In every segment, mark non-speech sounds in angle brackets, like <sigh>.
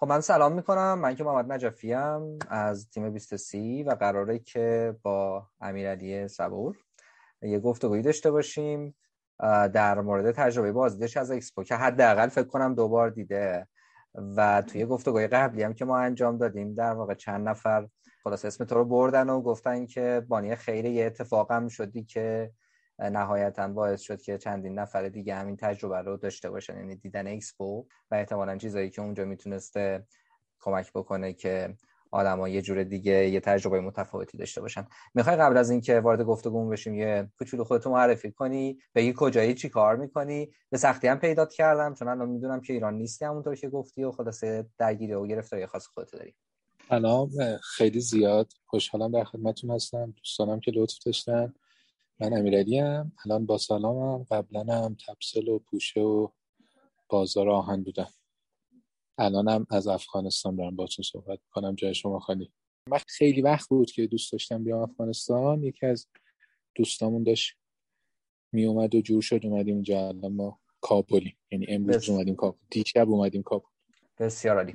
خب من سلام می‌کنم. من که محمد نجفی ام از تیم 23 و قراره که با امیرعلی صبور یه گفتگویی داشته باشیم در مورد تجربه بازدیدش از اکسپو که حداقل فکر کنم دوبار دیده و توی گفتگوی قبلی هم که ما انجام دادیم در واقع چند نفر خلاصه اسم تو رو بردن و گفتن که بانی خیر یه اتفاق هم شدی که نهایتا باعث شد که چندین نفر دیگه همین تجربه رو داشته باشن یعنی دیدن اکسپو و احتمالا چیزایی که اونجا می‌تونسته کمک بکنه که آدما یه جور دیگه یه تجربه متفاوتی داشته باشن. می‌خوای قبل از اینکه وارد گفتگو بشیم یه کوچولو خودتو معرفی کنی بگی کجایی چی کار می‌کنی؟ به سختی هم پیدات کردم چون الان می‌دونم که ایران نیستی همونطور که گفتی و خلاصه درگیری و گرفتاری خاص خودت داری. سلام خیلی زیاد. خوشحالم در خدمتتون هستم. دوستانم که لطف داشتن. من امیرعلی ام. الان با سلامم. قبلا هم تپسل و پوشه و بازار آهن بودم. الانم از افغانستان دارم. باتون صحبت کنم جای شما خالی. من خیلی وقت بود که دوست داشتم بیام افغانستان. یکی از دوستامون داشت می اومد و جور شد. اومدیم اینجا. الان ما کابلی یعنی امروز اومدیم کابل دیشب اومدیم کابل بسیار عالی.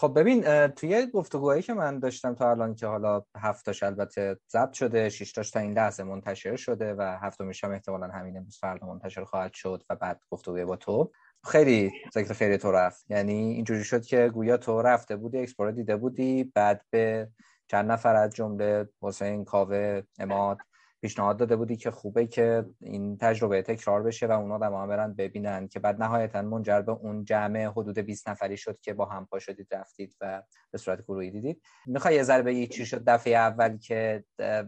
خب ببین توی گفتگوهایی که من داشتم تا الان که حالا هفتاش البته ضبط شده شیشتاش تا این لحظه منتشر شده و هفتمیش هم احتمالا همین امروز فردا منتشر خواهد شد و بعد گفتگوی با تو. خیلی ذکر خیر تو رفت. یعنی اینجوری شد که گویا تو رفته بودی اکسپو دیده بودی بعد به چند نفر از جمله حسین کاوه عماد پیشنهاد داده بودی که خوبه که این تجربه تکرار بشه و اونا هم برن ببینن که بعد نهایتا منجر به اون جمع حدود 20 نفری شد که با هم پا شدید رفتید و به صورت گروهی دیدید. می‌خوای یه ذره بگی چی شد دفعه اول که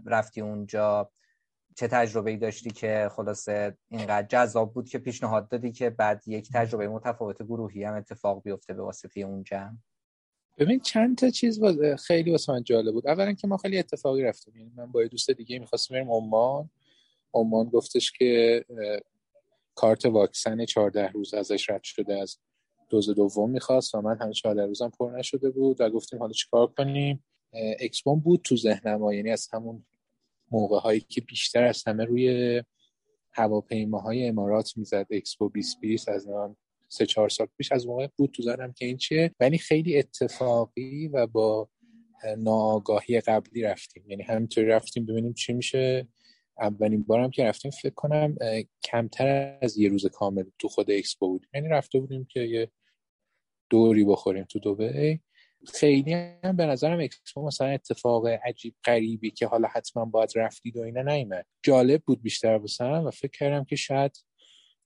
رفتی اونجا؟ چه تجربه ای داشتی که خلاصه اینقدر جذاب بود که پیشنهاد دادی که بعد یک تجربه متفاوت گروهی هم اتفاق بیفته به واسطه اون جمع؟ ببین چند تا چیز خیلی واسه من جالب بود. اولا که ما خیلی اتفاقی رفتیم. یعنی من با دوست دیگه می‌خواستم بریم عمان. عمان گفتش که کارت واکسن 14 روز ازش رد شده. از دوز دوم می‌خواست و من همین 14 روزم پر نشده بود و گفتیم حالا چیکار کنیم؟ اکسپون بود تو ذهنم. یعنی از همون موقع هایی که بیشتر از همه روی هواپیماهای امارات می‌زد. اکسپو 2020 از من سه چهار سال پیش از موقع بود تو ذهنم که این چیه؟ ولی خیلی اتفاقی و با ناآگاهی قبلی رفتیم. یعنی همینطوری رفتیم ببینیم چی میشه. اولین بارم که رفتیم فکر کنم کمتر از یه روز کامل تو خود اکسپو بودیم. یعنی رفته بودیم که یه دوری بخوریم تو دوبی خیلی هم به نظرم اکسپو مثلا اتفاق عجیب غریبی که حالا حتما باید رفتید و اینا نیومد جالب بود بیشتر به نظرم و فکر کردم که شاید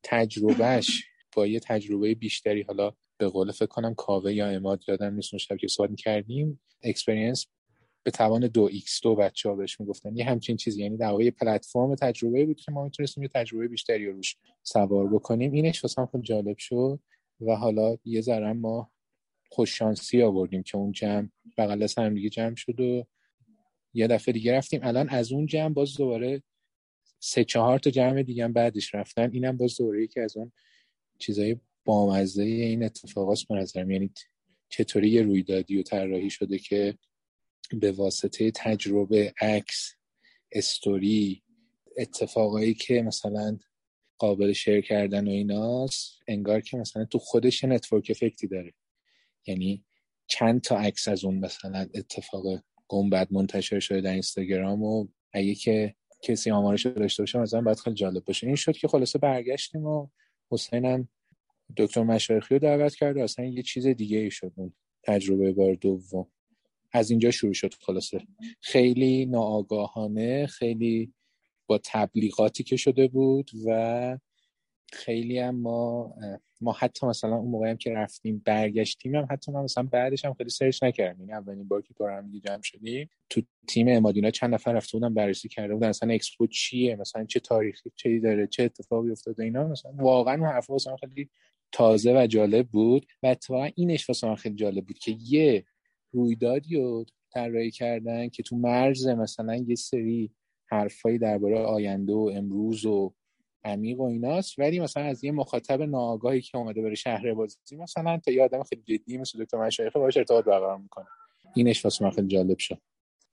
تجربهش با یه تجربه بیشتری حالا به قول فکر کنم کاوه یا عماد یادم نیست شب که صحبت کردیم experience به توان دو X2 بچه ها بهش می‌گفتن. یه همچین چیزی یعنی در واقع پلتفرم تجربه بود که ما می‌تونستیم یه تجربه بیشتری روش سوار بکنیم. اینش واسم خیلی جالب شد و حالا یه ذره ما خوش شانسی آوردیم که اون جمع بغل از هم دیگه جمع شد و یه دفعه دیگه رفتیم. الان از اون جمع باز دوباره سه چهار تا جمع دیگه هم بعدش رفتن. اینم باز دوباره که از اون چیزای بامزه این اتفاقات به نظرم. یعنی چطوری یه رویدادی و طراحی شده که به واسطه تجربه عکس استوری اتفاقایی که مثلا قابل share کردن و ایناست انگار که مثلا تو خودش network effect ی داره. یعنی چند تا عکس از اون مثلا اتفاق گنبد منتشر شده در اینستاگرام و اگه که کسی آمارش داشته باشه مثلا باید خیلی جالب باشه. این شد که خلاصه برگشتیم و حسینم دکتر مشایخی رو دعوت کرد و اصلا یه چیز دیگه ای شد اون تجربه بار دوم. از اینجا شروع شد خلاصه. خیلی ناآگاهانه خیلی با تبلیغاتی که شده بود و خیلی هم ما ما حتی مثلا اون موقعی هم که رفتیم برگشتیم هم حتی من مثلا بعدش هم خیلی سرچ نکردم. یعنی اولین بار که دور هم جمع شدیم تو تیم امادینا چند نفر رفته بودن بررسی کرده بودن. مثلا اکسپو چیه؟ مثلا چه تاریخی چه داره؟ چه اتفاقی افتاده؟ اینا مثلا واقعا اون حرفا مثلا خیلی تازه و جالب بود و اتفاقا اینش واسه خیلی جالب بود که یه رویدادی رو طراحی کردن که تو مرز مثلا یه سری حرفایی درباره آینده و امروز و عمیق و ایناست. ولی مثلا از یه مخاطب ناآگاهی که اومده بره شهر بازی مثلا تا یه آدم خیلی جدی مثل دکتر مشایخه باشه ارتباط برقرار می‌کنه. اینش واسه من خیلی جالب شد.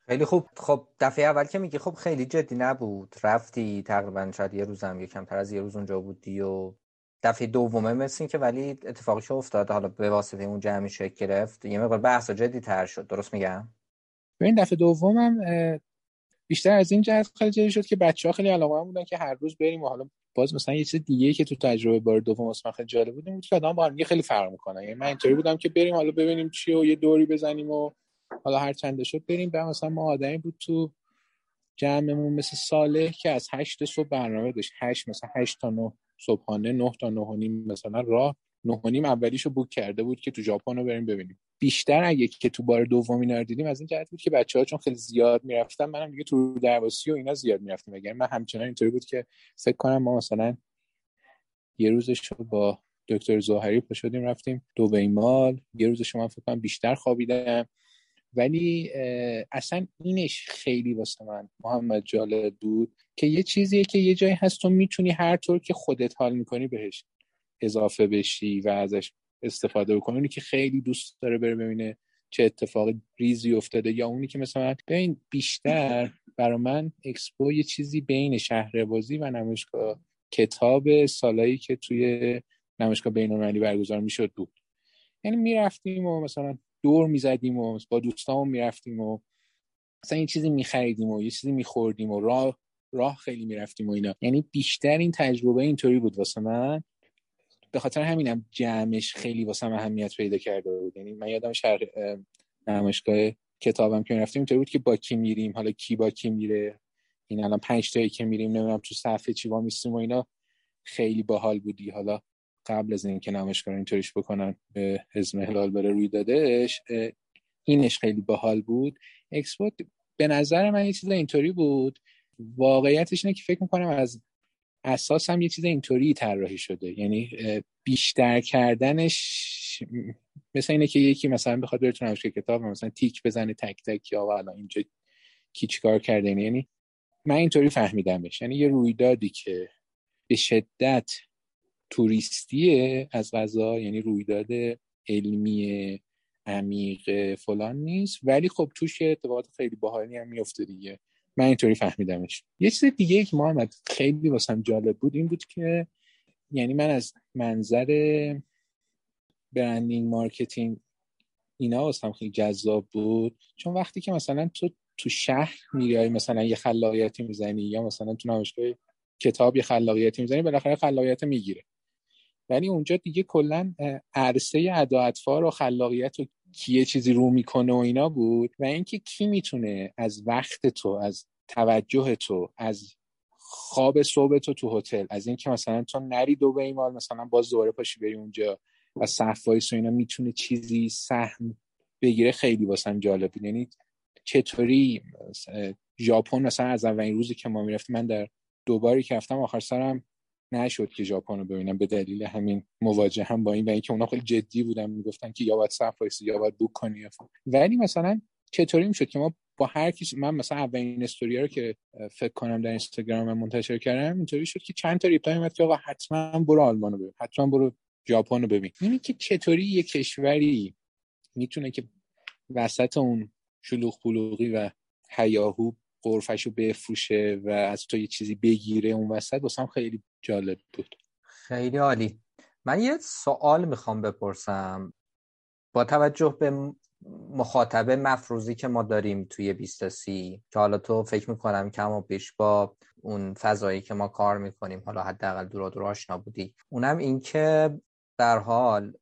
خیلی خوب. خب دفعه اول که میگی خب خیلی جدی نبود. رفتی تقریبا شاید یه روزم یه کمتر از یه روز اونجا بودی و دفعه دومه مثل که ولی اتفاقی که افتاد. حالا به واسطه اون جمعی شکل گرفت. یه مقدار بحث جدی تر شد. درست میگم؟ این دفعه دومم بیشتر از این جهت خیلی جدی شد که بچه ها خیلی علاقه بودن که هر روز بریم و حالا باز مثلا یه چیز دیگه که تو تجربه بار دوم اصلا خیلی جالب بود بود که آدم با هم خیلی فرق می‌کنه یعنی من اینطوری بودم که بریم حالا ببینیم چی و یه دوری بزنیم و حالا هر چند شد بریم. بعد مثلا ما آدمی بود تو جمعمون مثل صالح که از هشت صبح برنامه داشت. هشت مثلا هشت تا نه صبحانه نه تا نه و نیم مثلا راه. نه نیم اولیشو بوک کرده بود که تو ژاپن رو بریم ببینیم. بیشتر اگه که تو بار دوم اینا دیدیم از این جهت بود که بچه ها چون خیلی زیاد می‌رفتن منم دیگه تو درواسی و اینا زیاد می‌رفتیم. اگر من همچنان اینطوری بود که فکر کنم ما مثلا یه روزش رو با دکتر زوهری پا شدیم رفتیم دو مال یه روزش من فکر کنم بیشتر خوابیدم ولی اصلا اینش خیلی واسه من محمد جالب بود که یه چیزیه که یه جایی هست تو می‌تونی هر طور که خودت حال می‌کنی بهش. اضافه بشی و ازش استفاده بکنی اونی که خیلی دوست داره بره ببینه چه اتفاق ریزی افتاده یا اونی که مثلا ببین بیشتر برا من اکسپو یه چیزی بین شهربازی و نمایشگاه کتاب سالایی که توی نمایشگاه بین‌المللی برگزار می‌شد بود. یعنی می‌رفتیم و مثلا دور می‌زدیم و با دوستامون می‌رفتیم و مثلا یه چیزی میخریدیم و یه چیزی میخوردیم و راه راه خیلی می‌رفتیم و اینا. یعنی بیشتر این تجربه اینطوری بود واسه من. به خاطر همینم جمعش خیلی واسه من اهمیت پیدا کرده بود. یعنی من یادم شهر نمایشگاه کتابم که می‌رفتیم اینطوری بود که با کی میریم حالا کی با کی میره. این الان پنج تایی که میریم نمی‌دونم تو صفحه چی با میستیم و اینا. خیلی باحال بودی. حالا قبل از اینکه نمایشگاه اینطوریش بکنن به حزم هلال بره روی دادش اینش خیلی باحال بود. اکسپو به نظر من یه چیز اینطوری بود. واقعیتش اینه که فکر می‌کنم از اساس هم یه چیز اینطوری طراحی شده. یعنی بیشتر کردنش مثل اینه که یکی مثلا بخواد بره تو کتاب مثلا تیک بزنه تک تک یا حالا اینجا کی چیکار کرده. یعنی من اینطوری فهمیدمش. یعنی یه رویدادی که به شدت توریستیه از قضا یعنی رویداد علمی عمیق فلان نیست. ولی خب توش اتفاقات خیلی باحالی هم میفته دیگه. من اینطوری فهمیدمش. یه چیز دیگه که محمد خیلی واسم جالب بود این بود که یعنی من از منظر branding marketing اینا واسم خیلی جذاب بود. چون وقتی که مثلا تو تو شهر میری مثلا یه خلاقیتی می‌زنی یا مثلا تو نمایشگاه کتاب یه خلاقیتی می‌زنی بالاخره خلاقیت می‌گیره. ولی اونجا دیگه کلا عرصه ادا و خلاقیت و کیه چیزی رو می‌کنه و اینا بود و اینکه کی می‌تونه از وقت تو از توجه تو از خواب صبح تو تو هتل از اینکه مثلا تو نری دو مال مثلا باز دوباره پاشی بری اونجا و صف و اینا می‌تونه چیزی سهم بگیره خیلی واسم جالب یعنی چطوری ژاپن مثلا از اولین روزی که ما می‌رفتیم من در دوباری که رفتم آخر سرم نشد که ژاپن رو ببینم به دلیل همین مواجه هم با این و اینکه اونا خیلی جدی بودن می‌گفتن که یا باید صف یا باید بوک کنی ولی مثلا چطوری می‌شد که ما با هر کی من مثلا اولین استوری رو که فکر کنم در اینستاگرام منتشر کردم اینطوری شد که چند تا ریپلای اومد که آقا حتما برو آلمان رو ببین حتما برو ژاپن رو ببین. اینی که چطوری یه کشوری می‌تونه که وسط اون شلوغ پلوغی و هیاهو قرفش رو بفروشه و از تو یه چیزی بگیره اون وسط واسم خیلی جالب بود. خیلی عالی. من یه سوال می‌خوام بپرسم. با توجه به مخاطبه مفروضی که ما داریم توی بیستاسی که حالا تو فکر می‌کنم کم و پیش با اون فضایی که ما کار می‌کنیم حالا حداقل دور دور آشنا بودی. اونم این که در حال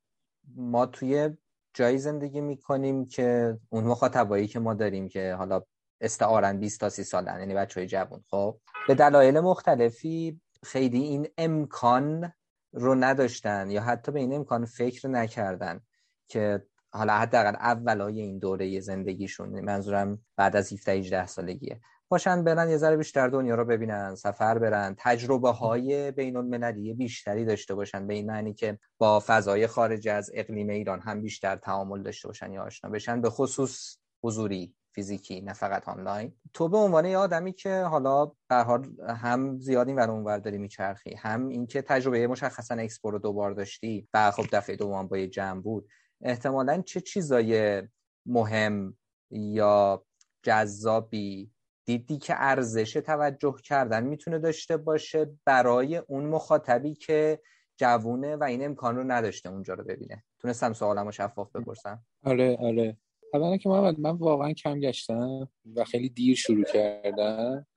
ما توی جایی زندگی می‌کنیم که اون مخاطبایی که ما داریم که حالا استعارن 20 تا 30 سالن یعنی بچه های جوون خب؟ به دلایل مختلفی خیلی این امکان رو نداشتن یا حتی به این امکان فکر نکردن که حالا حداقل اولای این دوره زندگیشون منظورم بعد از 17 18 سالگیه. باشن برن یه ذره بیشتر دنیا رو ببینن سفر برن تجربه های بین المللی بیشتری داشته باشن به این معنی که با فضای خارج از اقلیم ایران هم بیشتر تعامل داشته باشن یا آشنا بشن به خصوص حضوری. فیزیکی نه فقط آنلاین. تو به عنوان یه آدمی که حالا در حال هم زیاد این ور اونور داری میچرخی هم اینکه تجربه مشخصا اکسپو رو دوبار داشتی و خب دفعه دوم با یه جمع بود احتمالا چه چیزای مهم یا جذابی دیدی که ارزش توجه کردن می‌تونه داشته باشه برای اون مخاطبی که جوونه و این امکان رو نداشته اونجا رو ببینه؟ تونستم سوالم رو شفاف بپرسم. آره آره. اولا که محمد من واقعا کم گشتم و خیلی دیر شروع کردم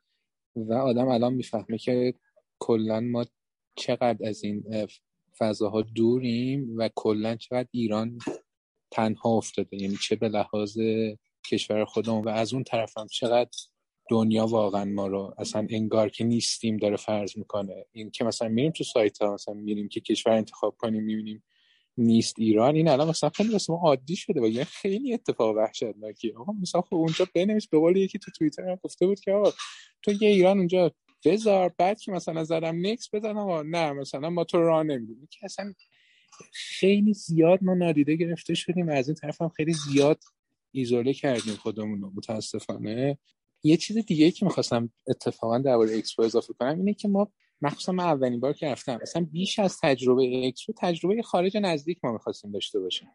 و آدم الان می‌فهمه که کلا ما چقدر از این فضاها دوریم و کلا چقدر ایران تنها افتاده. یعنی چه به لحاظ کشور خودمون و از اون طرف هم چقدر دنیا واقعا ما رو اصلا انگار که نیستیم داره فرض می‌کنه. این که مثلا میریم تو سایت ها مثلا میریم که کشور انتخاب کنیم می‌بینیم نیست ایران. این الان مثلا خیلی واسه ما عادی شده و یه خیلی اتفاق وحشتناکی آقا مثلا خب اونجا بنویس به قول یکی تو توییتر هم گفته بود که آقا تو یه ایران اونجا بذار بعد که مثلا زدم نکس بزنم نه مثلا ما تو راه نمیدیم که اصلا خیلی زیاد ما نادیده گرفته شدیم. از این طرف هم خیلی زیاد ایزوله کردیم خودمون رو متاسفانه. یه چیز دیگه که می‌خواستم اتفاقا درباره اکسپو اضافه کنم اینه که ما مخصوصا من اولین بار که رفتم مثلا بیش از تجربه اکسپو تجربه خارج نزدیک ما می‌خواستیم داشته باشیم.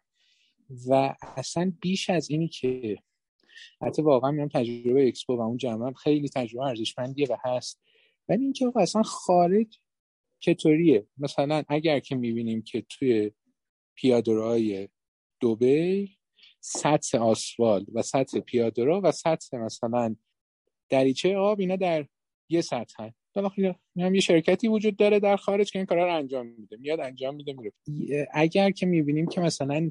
و اصلا بیش از اینی که حتی واقعا میام تجربه اکسپو و اون جمعه خیلی تجربه ارزشمندیه و هست. ولی اینکه اصلا خارج چطوریه؟ مثلا اگر که می‌بینیم که توی پیاده‌روهای دوبی سطح آسفالت و سطح پیاده‌رو و سطح مثلا دریچه آب اینا در یه سطح بالاخره هم یه شرکتی وجود داره در خارج که این کارا رو انجام میده میاد انجام میده میره. اگر که می‌بینیم که مثلا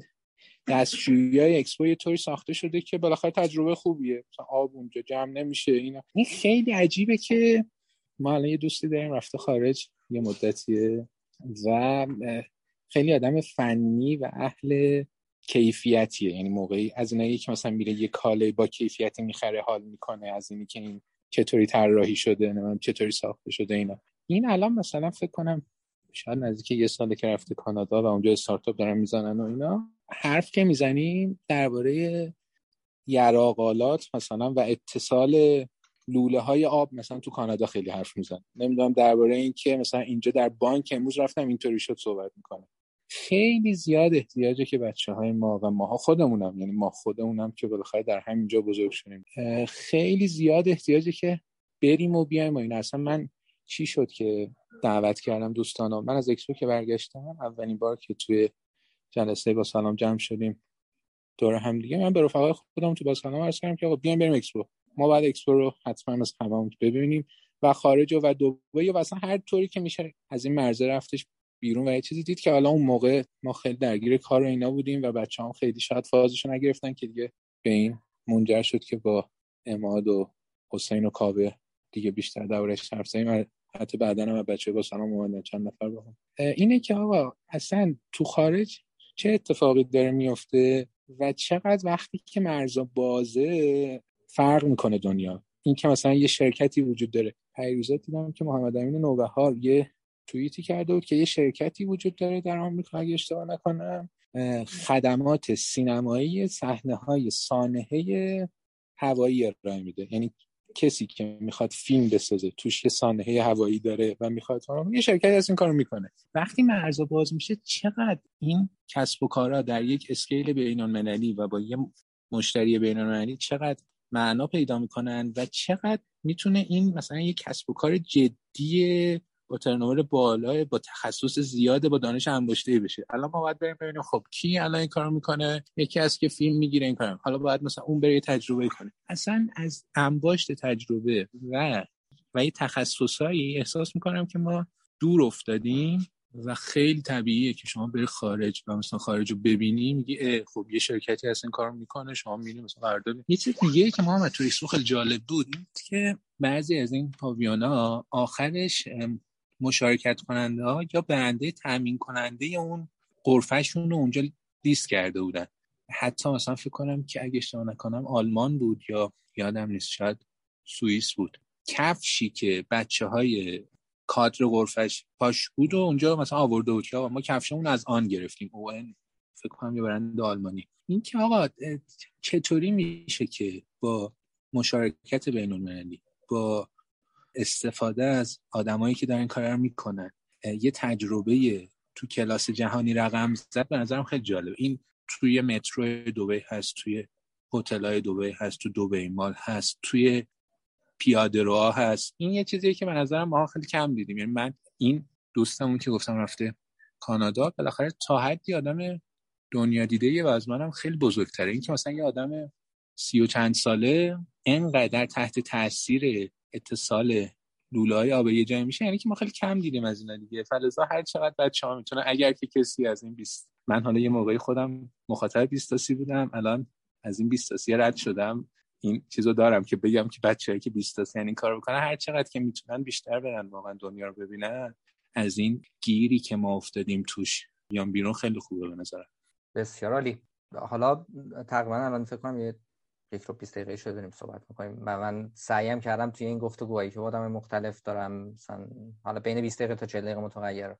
دستشویی های اکسپو یه طوری ساخته شده که بالاخره تجربه خوبیه مثلا آب اونجا جمع نمیشه اینا. این خیلی عجیبه که ما الان یه دوستی داریم رفته خارج یه مدتیه و خیلی آدم فنی و اهل کیفیتیه. یعنی موقعی از اینایی که مثلا میره یه کاله با کیفیتی می‌خره حال می‌کنه از اینی که این چطوری طراحی شده نه چطوری ساخته شده اینا. این الان مثلا فکر کنم شاید نزدیک یه ساله که رفته کانادا و اونجا استارتاپ دارن می‌زنن و اینا حرف که می‌زنیم درباره یراقالات مثلا و اتصال لوله های آب مثلا تو کانادا خیلی حرف میزن نمی‌دونم درباره این که مثلا اینجا در بانک امروز رفتم اینطوری شد صحبت می‌کنه. خیلی زیاد احتیاجه که بچه های ما و ماها خودمونم یعنی ما خودمونم که بالاخره در همینجا بزرگ شدیم خیلی زیاد احتیاجه که بریم و بیایم و این اصلا من چی شد که دعوت کردم دوستانم؟ من از اکسپو که برگشتم اولین بار که توی جلسه با سلام جمع شدیم دور هم دیگه. من به رفقای خودم تو با سلام عرض کردم که آقا بیایم بریم اکسپو ما بعد اکسپو رو حتما از هممون ببینیم و خارج و دبی و اصلا هر طوری که میشه از این مرزه رفتش بیرون و یه چیزی دید که حالا اون موقع ما خیلی درگیر کار و اینا بودیم و بچه هم خیلی شاید فازشو نگرفتن که دیگه به این منجر شد که با اماد و حسین و کابه دیگه بیشتر دورش حرف زدیم. حتی بعدا هم بچه با سلام اومدن چند نفر با هم. اینه که آقا اصلا تو خارج چه اتفاقی داره میفته و چقدر وقتی که مرزا بازه فرق می‌کنه دنیا؟ این که مثلا یه شرکتی وجود داره. پیروزا دیدم که محمد امین نوبهار یه توییتی کرده بود که یه شرکتی وجود داره در آمریکا اگه اشتباه نکنم. خدمات سینمایی صحنه های سانحه هوایی ارائه میده. یعنی کسی که می‌خواد فیلم بسازه توش یه سانحه هوایی داره و می‌خواد یه شرکتی از این کارو می‌کنه. وقتی مرزا باز میشه چقدر این کسب و کارا در یک اسکیل بین المللی و با یه مشتری بین المللی چقدر معنا پیدا می‌کنن و چقدر می‌تونه این مثلا یه کسب و کار جدی با ترنوور بالای با تخصص زیاده با دانش انباشته بشه. الان ما باید بریم ببینیم خب کی الان این کارو می‌کنه؟ یکی از که فیلم می‌گیره این کارو. حالا باید مثلا اون بره تجربه کنه. اصلا از انباشت تجربه و و یه تخصصایی احساس می‌کنم که ما دور افتادیم و خیلی طبیعیه که شما بری خارج و مثلا خارج رو ببینی میگی خب یه شرکتی هست این کار می‌کنه شما میری مثلا قرارداد. یه چیز دیگه که ما تو خیلی جالب بود که بعضی از این پاویانا آخرش مشارکت کننده ها یا برنده تامین کننده اون قرفهشون رو اونجا لیست کرده بودن. حتی مثلا فکر کنم که اگه اشتباه نکنم آلمان بود یا یادم نیست شاید سوئیس بود. کفشی که بچه های کادر قرفش پاش بود و اونجا مثلا آورده بود که ما کفشمون از آن گرفتیم. او فکر کنم یه برند آلمانی. این که آقا چطوری میشه که با مشارکت بین المللی با استفاده از آدمایی که دارن کار رو می‌کنن. یه تجربه تو کلاس جهانی رقم زد به نظرم خیلی جالب. این توی مترو دبی هست توی هتل‌های دبی هست تو دبی مال هست توی پیاده روها هست. این یه چیزیه که به نظرم ما خیلی کم دیدیم. یعنی من این دوستمون که گفتم رفته کانادا بالاخره تا حدی آدم دنیا دیده و از منم خیلی بزرگتره. اینکه مثلا یه آدم سی و چند ساله انقدر تحت تاثیر اتصال لوله های آب یه جایی میشه یعنی که ما خیلی کم دیدیم از اینا دیگه. فلزا هر چقدر بچه ها می‌تونه اگر که کسی از این بیست من حالا یه موقعی خودم مخاطب بیستاسی بودم الان از این بیستاسی رد شدم. این چیزو دارم که بگم که بچه‌ای که بیستاسی یعنی این کار بکنن هر چقدر که می‌تونن بیشتر برن واقعا دنیا رو ببینن از این گیری که ما افتادیم توش. بیان بیرون خیلی خوبه به نظرم. بسیار عالی. حالا تقریبا الان فکر کنم یه یک رو 20 دقیقه شده داریم صحبت می‌کنیم. و من سعیم کردم توی این گفتگوهایی که آدم مختلف دارم. مثلا حالا بین 20 دقیقه تا 40 دقیقه متغیر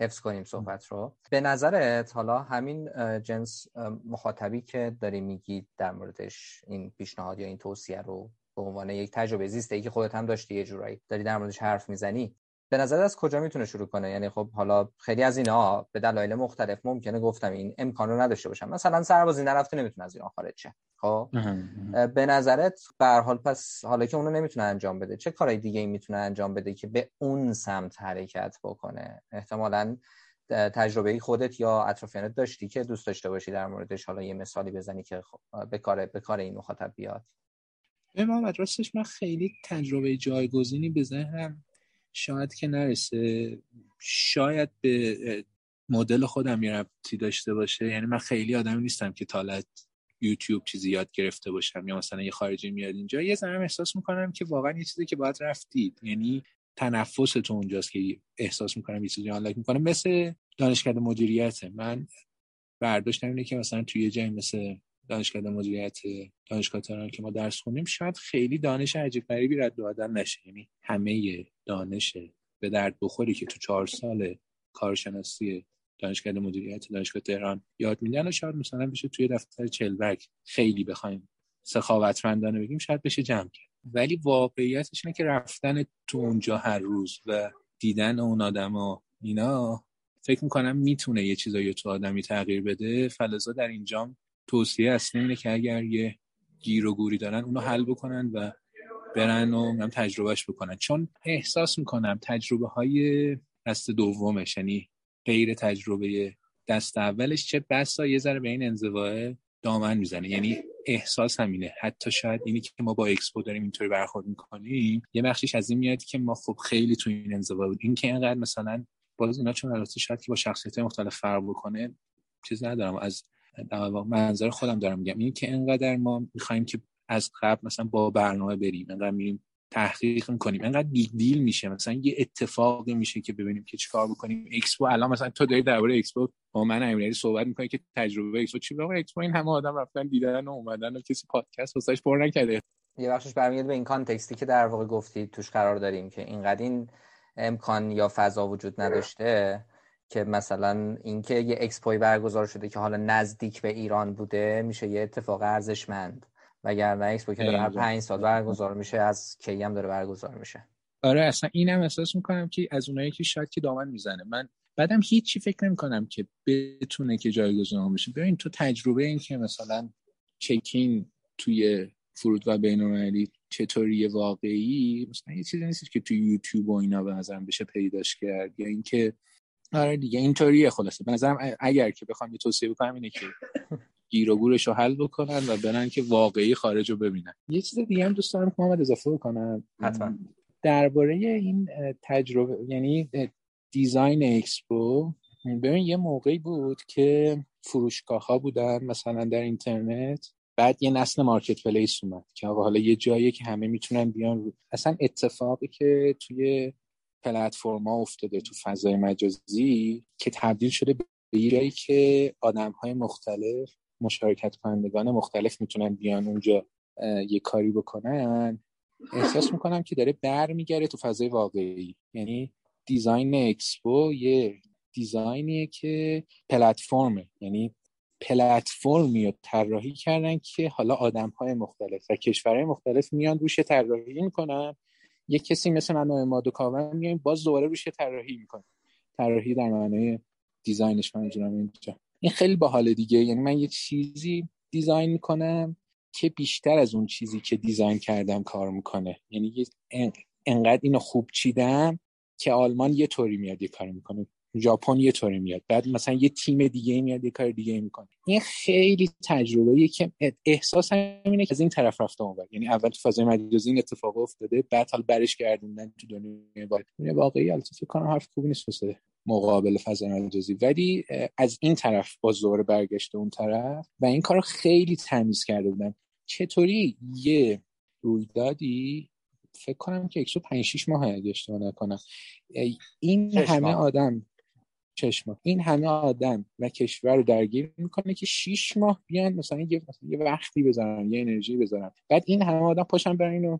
حفظ کنیم صحبت رو. به نظرت حالا همین جنس مخاطبی که داری میگی در موردش این پیشنهاد یا این توصیه رو به عنوان یک تجربه زیسته ای که خودت هم داشتی یه جورایی داری در موردش حرف می‌زنی به نظر از کجا می‌تونه شروع کنه؟ یعنی خب حالا خیلی از اینا به دلایل مختلف ممکنه گفتم این امکان رو نداشته باشن. مثلا سربازی نرفته نمی‌تونه از ایران خارج شه. خب. به نظرت به حال پس حالا که اونو نمی‌تونه انجام بده چه کارهای دیگه ای می‌تونه انجام بده که به اون سمت حرکت بکنه؟ احتمالا تجربه خودت یا اطرافیانت داشتی که دوست داشته باشی در موردش حالا یه مثالی بزنی که خب به کار به کار این مخاطب بیاد. به من راستش من خیلی تجربه جایگزینی به ذهنم شاید که نرسه. شاید به مدل خودم یه ربطی داشته باشه. یعنی من خیلی آدمی نیستم که تالت یوتیوب چیزی یاد گرفته باشم یا مثلا یه خارجی میاد اینجا یه ذره احساس می‌کنم که واقعا یه چیزی که باید رفتید. یعنی تنفستون اونجاست که احساس می‌کنم یه چیزی آنلاین می‌کنم. مثل دانشکده مدیریت من برداشتم اینه که مثلا توی جای مثل دانشکده مدیریت دانشگاه تهران که ما درس خونیم شاید خیلی دانش عجیب غریبی رد آدم نشه. یعنی همه دانش به درد بخوری که تو چهار سال کارشناسی دانشکده مدیریت دانشگاه تهران یاد میدن و شاید مثلا بشه توی دفتر چلبک خیلی بخوایم سخاوتمندانه بگیم شاید بشه جمع کرد. ولی واقعیتش اینه که رفتن تو اونجا هر روز و دیدن اون آدم اینا فکر می‌کنم می‌تونه یه چیزایی تو آدمی تغییر بده. فلزا در اینجام توصیه اصلی اینه که اگر یه گیر و گوری دارن اونو حل بکنن و برن و هم تجربهش بکنن. چون احساس می‌کنم تجربه های دست دومش یعنی غیر تجربه دست اولش چه بسا یه ذره به این انزواه دامن می‌زنه. یعنی احساس همینه. حتی شاید اینی که ما با اکسپو داریم اینطوری برخورد می‌کنیم یه بخشش از این میاد که ما خب خیلی تو این انزوا بود. این که اینقدر مثلا باز اینا چون البته شاید که با شخصیت مختلف فرق بکنه چیز ندارم. از منظر خودم دارم میگم. این که انقدر ما می‌خوایم که از قبل مثلا با برنامه بریم انقدر میریم تحقیق می‌کنیم. انقدر big deal میشه. مثلا یه اتفاقی میشه که ببینیم که چیکار بکنیم. اکسپو الان مثلا تو داری درباره اکسپو با من امیرعلی صحبت می‌کنی که تجربه اکسپو چی بابا اکسپو این همه آدم رفتن دیدن و اومدن و کسی پادکست واسش پر نکرده. یه بخشش برمیگرده به این context ی که در واقع گفتی توش قرار داریم که اینقدر این امکان یا فضا وجود نداشته که مثلا اینکه یه اکسپوی برگزار شده که حالا نزدیک به ایران بوده میشه یه اتفاق ارزشمند. وگرنه اکسپو که داره هر پنج سال برگزار میشه از کی هم داره برگزار میشه. آره اصلا اینم احساس می‌کنم که از اونایی که شاید که دامن می‌زنه. من بعدم هیچی فکر نمی‌کنم که بتونه که جایگزین بشه. ببین تو تجربه این که مثلا check-in توی فرودگاه بین‌المللی چطوری واقعی مثلا یه چیزی نیست که تو یوتیوب و اینا به نظرم بشه پیداش کرد. یا اینکه آره دیگه اینطوریه خلاصه. به نظرم اگر که بخوام یه توصیه بکنم اینه که <laughs> گیر و گورش رو حل بکنن و برن که واقعی خارج رو ببینن. یه چیز دیگه هم دوست دارم محمد اضافه بکنم. حتما. درباره این تجربه یعنی design اکسپو ببین یه موقعی بود که فروشگاه ها بودن مثلا در اینترنت بعد یه نسل marketplace اومد که حالا یه جایی که همه می‌تونن بیان رو. اصلا اتفاقی که توی پلتفرما افتاده تو فضای مجازی که تبدیل شده به جایی که آدم های مختلف مشارکت کنندگان مختلف می‌تونن بیان اونجا یه کاری بکنن. احساس می‌کنم که داره برمیگره تو فضای واقعی. یعنی design اکسپو یه design یه که پلتفرمه. یعنی پلتفرمی رو طراحی کردن که حالا آدم های مختلف و کشورهای مختلف میان روش طراحی می‌کنن. یه کسی مثل من و اماد و میایم باز دوباره روش طراحی می‌کنه طراحی در معنای دیزاینش منظورم اینجا. این خیلی باحال دیگه. یعنی من یه چیزی دیزاین می‌کنم که بیشتر از اون چیزی که دیزاین کردم کار می‌کنه. یعنی انقدر اینو خوب چیدم که آلمان یه طوری میاد یه کار می‌کنه. ژاپن یه طوری میاد. بعد مثلا یه تیم دیگه میاد یه کار دیگه می‌کنه. این خیلی تجربه که احساس اینه که از این طرف رفته اون یعنی اول تو فضای مجازی این اتفاق افتاده بعد حال برش گردوندن تو دنیای واقعی البته فکر کنم حرف خوبی نیست واسه مقابل فضای مجازی. ولی از این طرف باز دوباره برگشته اون طرف و این کار خیلی تمیز کرده بودن. چطوری یه رویدادی؟ فکر کنم که 105 6 ماه اگه اشتباه نکنم. این همه آدم چشم این همه آدم و کشور رو درگیر می‌کنه که 6 ماه بیان مثلا یه مثلا یه وقتی بذارن یه انرژی بذارن. بعد این همه آدم پاشن برن اینو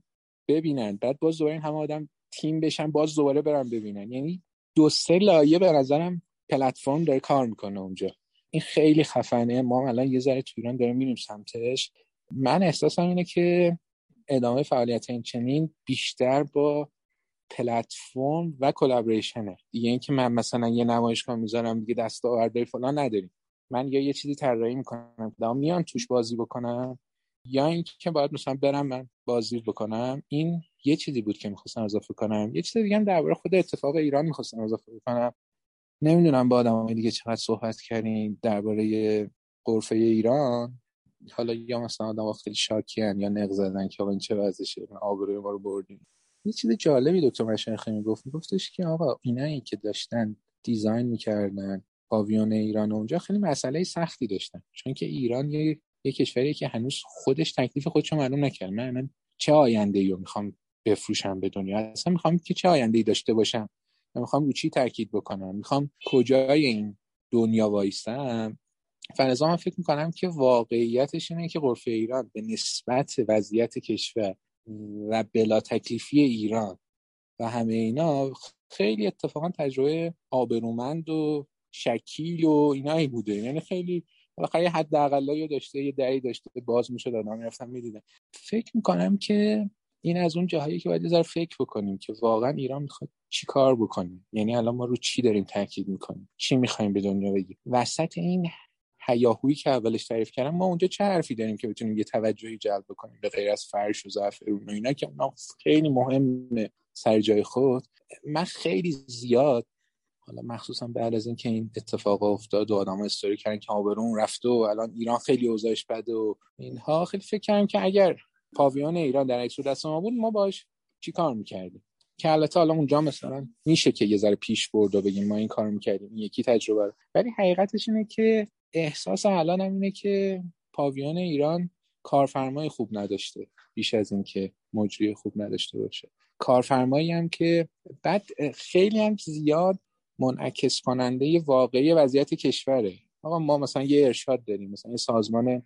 ببینن. بعد باز دوباره این همه آدم تیم بشن باز دوباره برن ببینن. یعنی دو سه لایه به نظرم پلتفرم داره کار می‌کنه اونجا. این خیلی خفنه. ما الان یه ذره تو ایران داریم میریم سمتش. من احساسم اینه که ادامه فعالیت این چنین بیشتر با پلتفرم و کلابریشنه دیگه اینکه من مثلا یه نمایشگاه می‌ذارم دیگه دست آورده فلان نداریم. من یا یه چیزی طراحی می‌کنم دام میان توش بازی بکنم یا اینکه باید مثلا برم من بازی بکنم این یه چیزی بود که می‌خواستم اضافه کنم. یه چیز دیگه درباره خود اتفاق ایران می‌خواستم اضافه کنم. نمی‌دونم با آدمای دیگه چقدر صحبت کردین درباره قرفه ایران. حالا یا مثلا آدم خیلی شاکیان یا نق زدن که این چه وضعشه آبروی ما رو بردیم. یه چیز جالبی دکتر مشایخی می‌گفت میگفتش که آقا اینایی که داشتن دیزاین می‌کردن پاویون ایران اونجا خیلی مسئله سختی داشتن. چون که ایران یه, یه کشوریه که هنوز خودش تکلیف خودشو معلوم نکرد. من, من چه آینده ای رو می‌خوام بفروشم به دنیا؟ اصلا می‌خوام که چه آینده ای داشته باشم؟ من می‌خوام رو چی تاکید بکنم؟ می‌خوام کجای این دنیا وایستم؟ فرضا من فکر می‌کنم که واقعیتش اینه که قرفه ایران به نسبت وضعیت کشور و بلا تکلیفی ایران و همه اینا خیلی اتفاقا تجربه آبرومند و شکیل و اینایی بوده. یعنی خیلی بالاخره یه حد اقلایی داشته یه دری داشته باز می‌شد آدم می‌رفتن می‌دیدن. فکر می‌کنم که این از اون جاهایی که باید یه فکر بکنیم که واقعا ایران می‌خواد چی کار بکنیم یعنی الان ما رو چی داریم تاکید می‌کنیم؟ چی می‌خوایم به دنیا بگیم؟ وسط این هیاهویی که اولش تعریف کردم ما اونجا چه حرفی داریم که بتونیم یه توجهی جلب بکنیم به غیر از فرش و زعفرون و اینا که اونا خیلی مهمه سر جای خود؟ من خیلی زیاد حالا مخصوصا بعد از اینکه این اتفاق افتاد و آدم استوری کردن که آبرون رفته و الان ایران خیلی اوضاعش بده و اینها خیلی فکر کردم که اگر پاویون ایران در یک دست ما بود ما باش چی کار می‌کردیم؟ که البته حالا اونجا مثلا میشه که یه ذره پیش برد و بگیم ما این کار می‌کردیم این یکی تجربه رو. ولی حقیقتش اینه که احساس الان هم اینه که پاویون ایران کارفرمای خوب نداشته بیش از این که مجری خوب نداشته باشه. کارفرمایی هم که بعد خیلی هم زیاد منعکس کننده واقعی وضعیت کشوره. آقا ما مثلا یه ارشاد داریم مثلا یه سازمان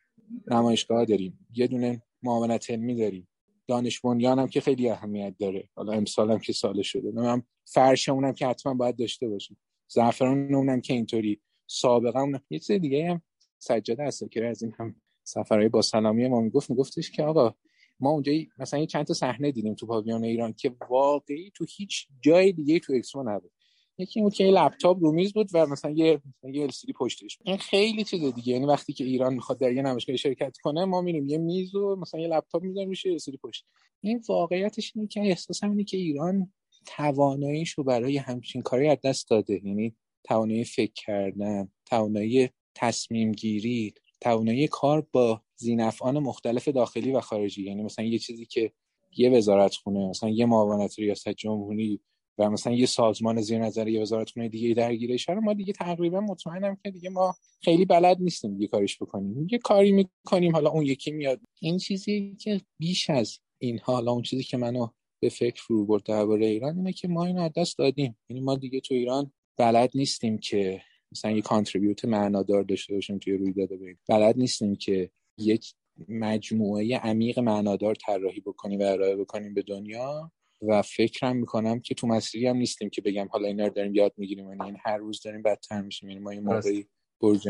نمایشگاه داریم یه دونه معاونت علمی داریم. دانش بنیان هم که خیلی اهمیت داره. حالا امسال هم که سال شده. من فرش اونم که حتما باید داشته باشیم. زعفران اونم که اینطوری. سابقا اون یه چیز دیگه هم سجاده هست که از این هم سفرهای با سلامی ما می‌گفت میگفتش که آقا ما اونجا مثلا یه چند تا صحنه دیدیم تو پاویون ایران که واقعی تو هیچ جای دیگه تو اکسپو نبود. یکی بود که لپتاپ رو میز بود و مثلا یه یه LCD پشتش این خیلی چیز دیگه یعنی وقتی که ایران می‌خواد در یه نمایشگاه شرکت کنه ما میریم یه میز و مثلا یه لپتاپ می‌ذاریم روش LCD پشت. این واقعیتش اینه که احساس اینه که ایران تواناییش رو برای همچین کاری از دست داده. یعنی توانایی فکر کردن توانایی تصمیم گیری توانایی کار با زینفعان مختلف داخلی و خارجی. یعنی مثلا یه چیزی که یه وزارت خونه مثلا یه معاونت ریاست جمهوری و مثلا یه سازمان زیر نظر یه وزارت خونه دیگه درگیرش ما دیگه تقریبا مطمئنم که دیگه ما خیلی بلد نیستیم دیگه کارش بکنیم. یه کاری می‌کنیم حالا اون یکی میاد. این چیزی که بیش از این حالا اون چیزی که منو به فکر فرو برد درباره ایران اینه که ما اینو از دست دادیم. یعنی ما دیگه تو ایران بلد نیستیم که مثلا یه کانتریبیوت معنادار داشته باشیم توی رویداد بریم. بلد نیستیم که یک مجموعه عمیق معنادار طراحی بکنیم و ارائه بکنیم به دنیا. و فکرم می‌کنم که تو مسیری هم نیستیم که بگم حالا اینا رو داریم یاد می‌گیریم یعنی این هر روز داریم بدتر میشیم. یعنی ما یه موقعی برج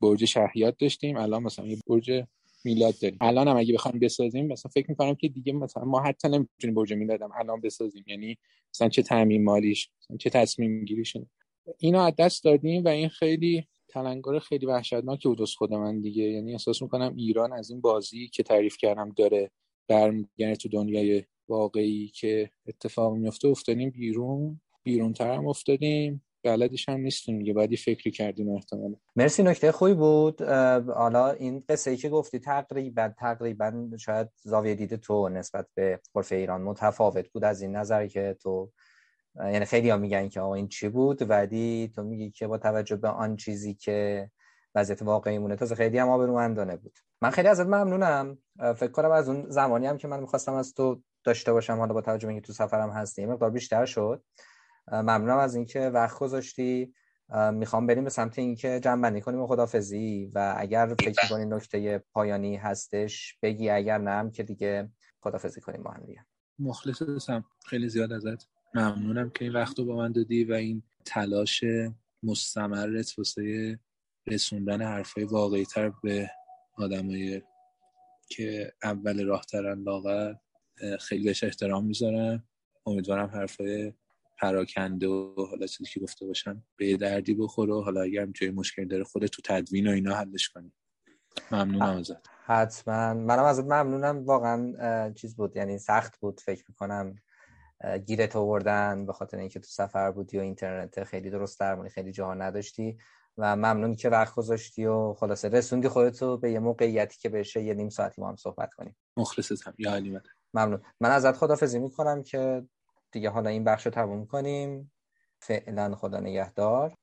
برج شهریات داشتیم الان مثلا یه برج میلاد داریم. الان هم اگه بخوایم بسازیم مثلا فکر می‌کنم که دیگه مثلا ما حتی نمی‌تونیم برج میلادم الان بسازیم. یعنی مثلا چه تعمیم مالیش مثلا چه تصمیم گیریش. اینو از دست دادیم و این خیلی تلنگر خیلی وحشتناکی بود از خود من دیگه. یعنی احساس می‌کنم ایران از این بازی که تعریف کردم داره برمیگرده تو دنیای واقعی که اتفاق میفته افتادیم بیرون بیرون تر هم افتادیم. بلدش هم نیستیم دیگه بعدی فکری کردیم احتمالا. مرسی نکته خوبی بود. حالا این قصه ای که گفتی تقریبا تقریبا شاید زاویه دید تو نسبت به عرف ایران متفاوت بود از این نظر که تو یعنی خیلی ها میگن که آقا این چی بود ولی تو میگی که با توجه به آن چیزی که وضعیت واقعی مونه تازه خیلی هم آبرومندانه بود. من خیلی ازت ممنونم. فکر کنم از اون زمانی هم که من می‌خواستم از تو داشته باشم حالا با توجه به تو سفرم هستی مقدار بیشتر شد. ممنونم از اینکه وقت گذاشتی. می‌خوام بریم به سمت اینکه جمع بندی کنیم و خدافزی و اگر فکر کنی نکته پایانی هستش بگی. اگر نه که دیگه خدافزی کنیم با هم دیگه. مخلصم خیلی زیاد ازت ممنونم که این وقت رو با من دادی و این تلاش مستمرت واسه رسوندن حرفای واقعی تر به آدمای که اول راه ترن لاغر خیلی بهش احترام می‌ذارم. امیدوارم حرفای پراکنده و حالا چیزی که گفته باشم به دردی بخوره و حالا اگر جای مشکلی داره خودت تو تدوین و اینا حلش کنی. ممنونم ازت. حتما. منم ازت ممنونم. واقعا چیز بود. یعنی سخت بود فکر می‌کنم گیرت آوردن به خاطر اینکه تو سفر بودی و اینترنت خیلی درست درمونی خیلی جاها نداشتی. و ممنونی که وقت گذاشتی و خلاصه رسوندی خودتو به یه موقعیتی که بشه یه نیم ساعتی ما هم صحبت کنیم. مخلصتم یا علی ممنون. من ازت خدافزی می‌کنم که دیگه حالا این بخش رو تموم کنیم. فعلا خدا نگهدار.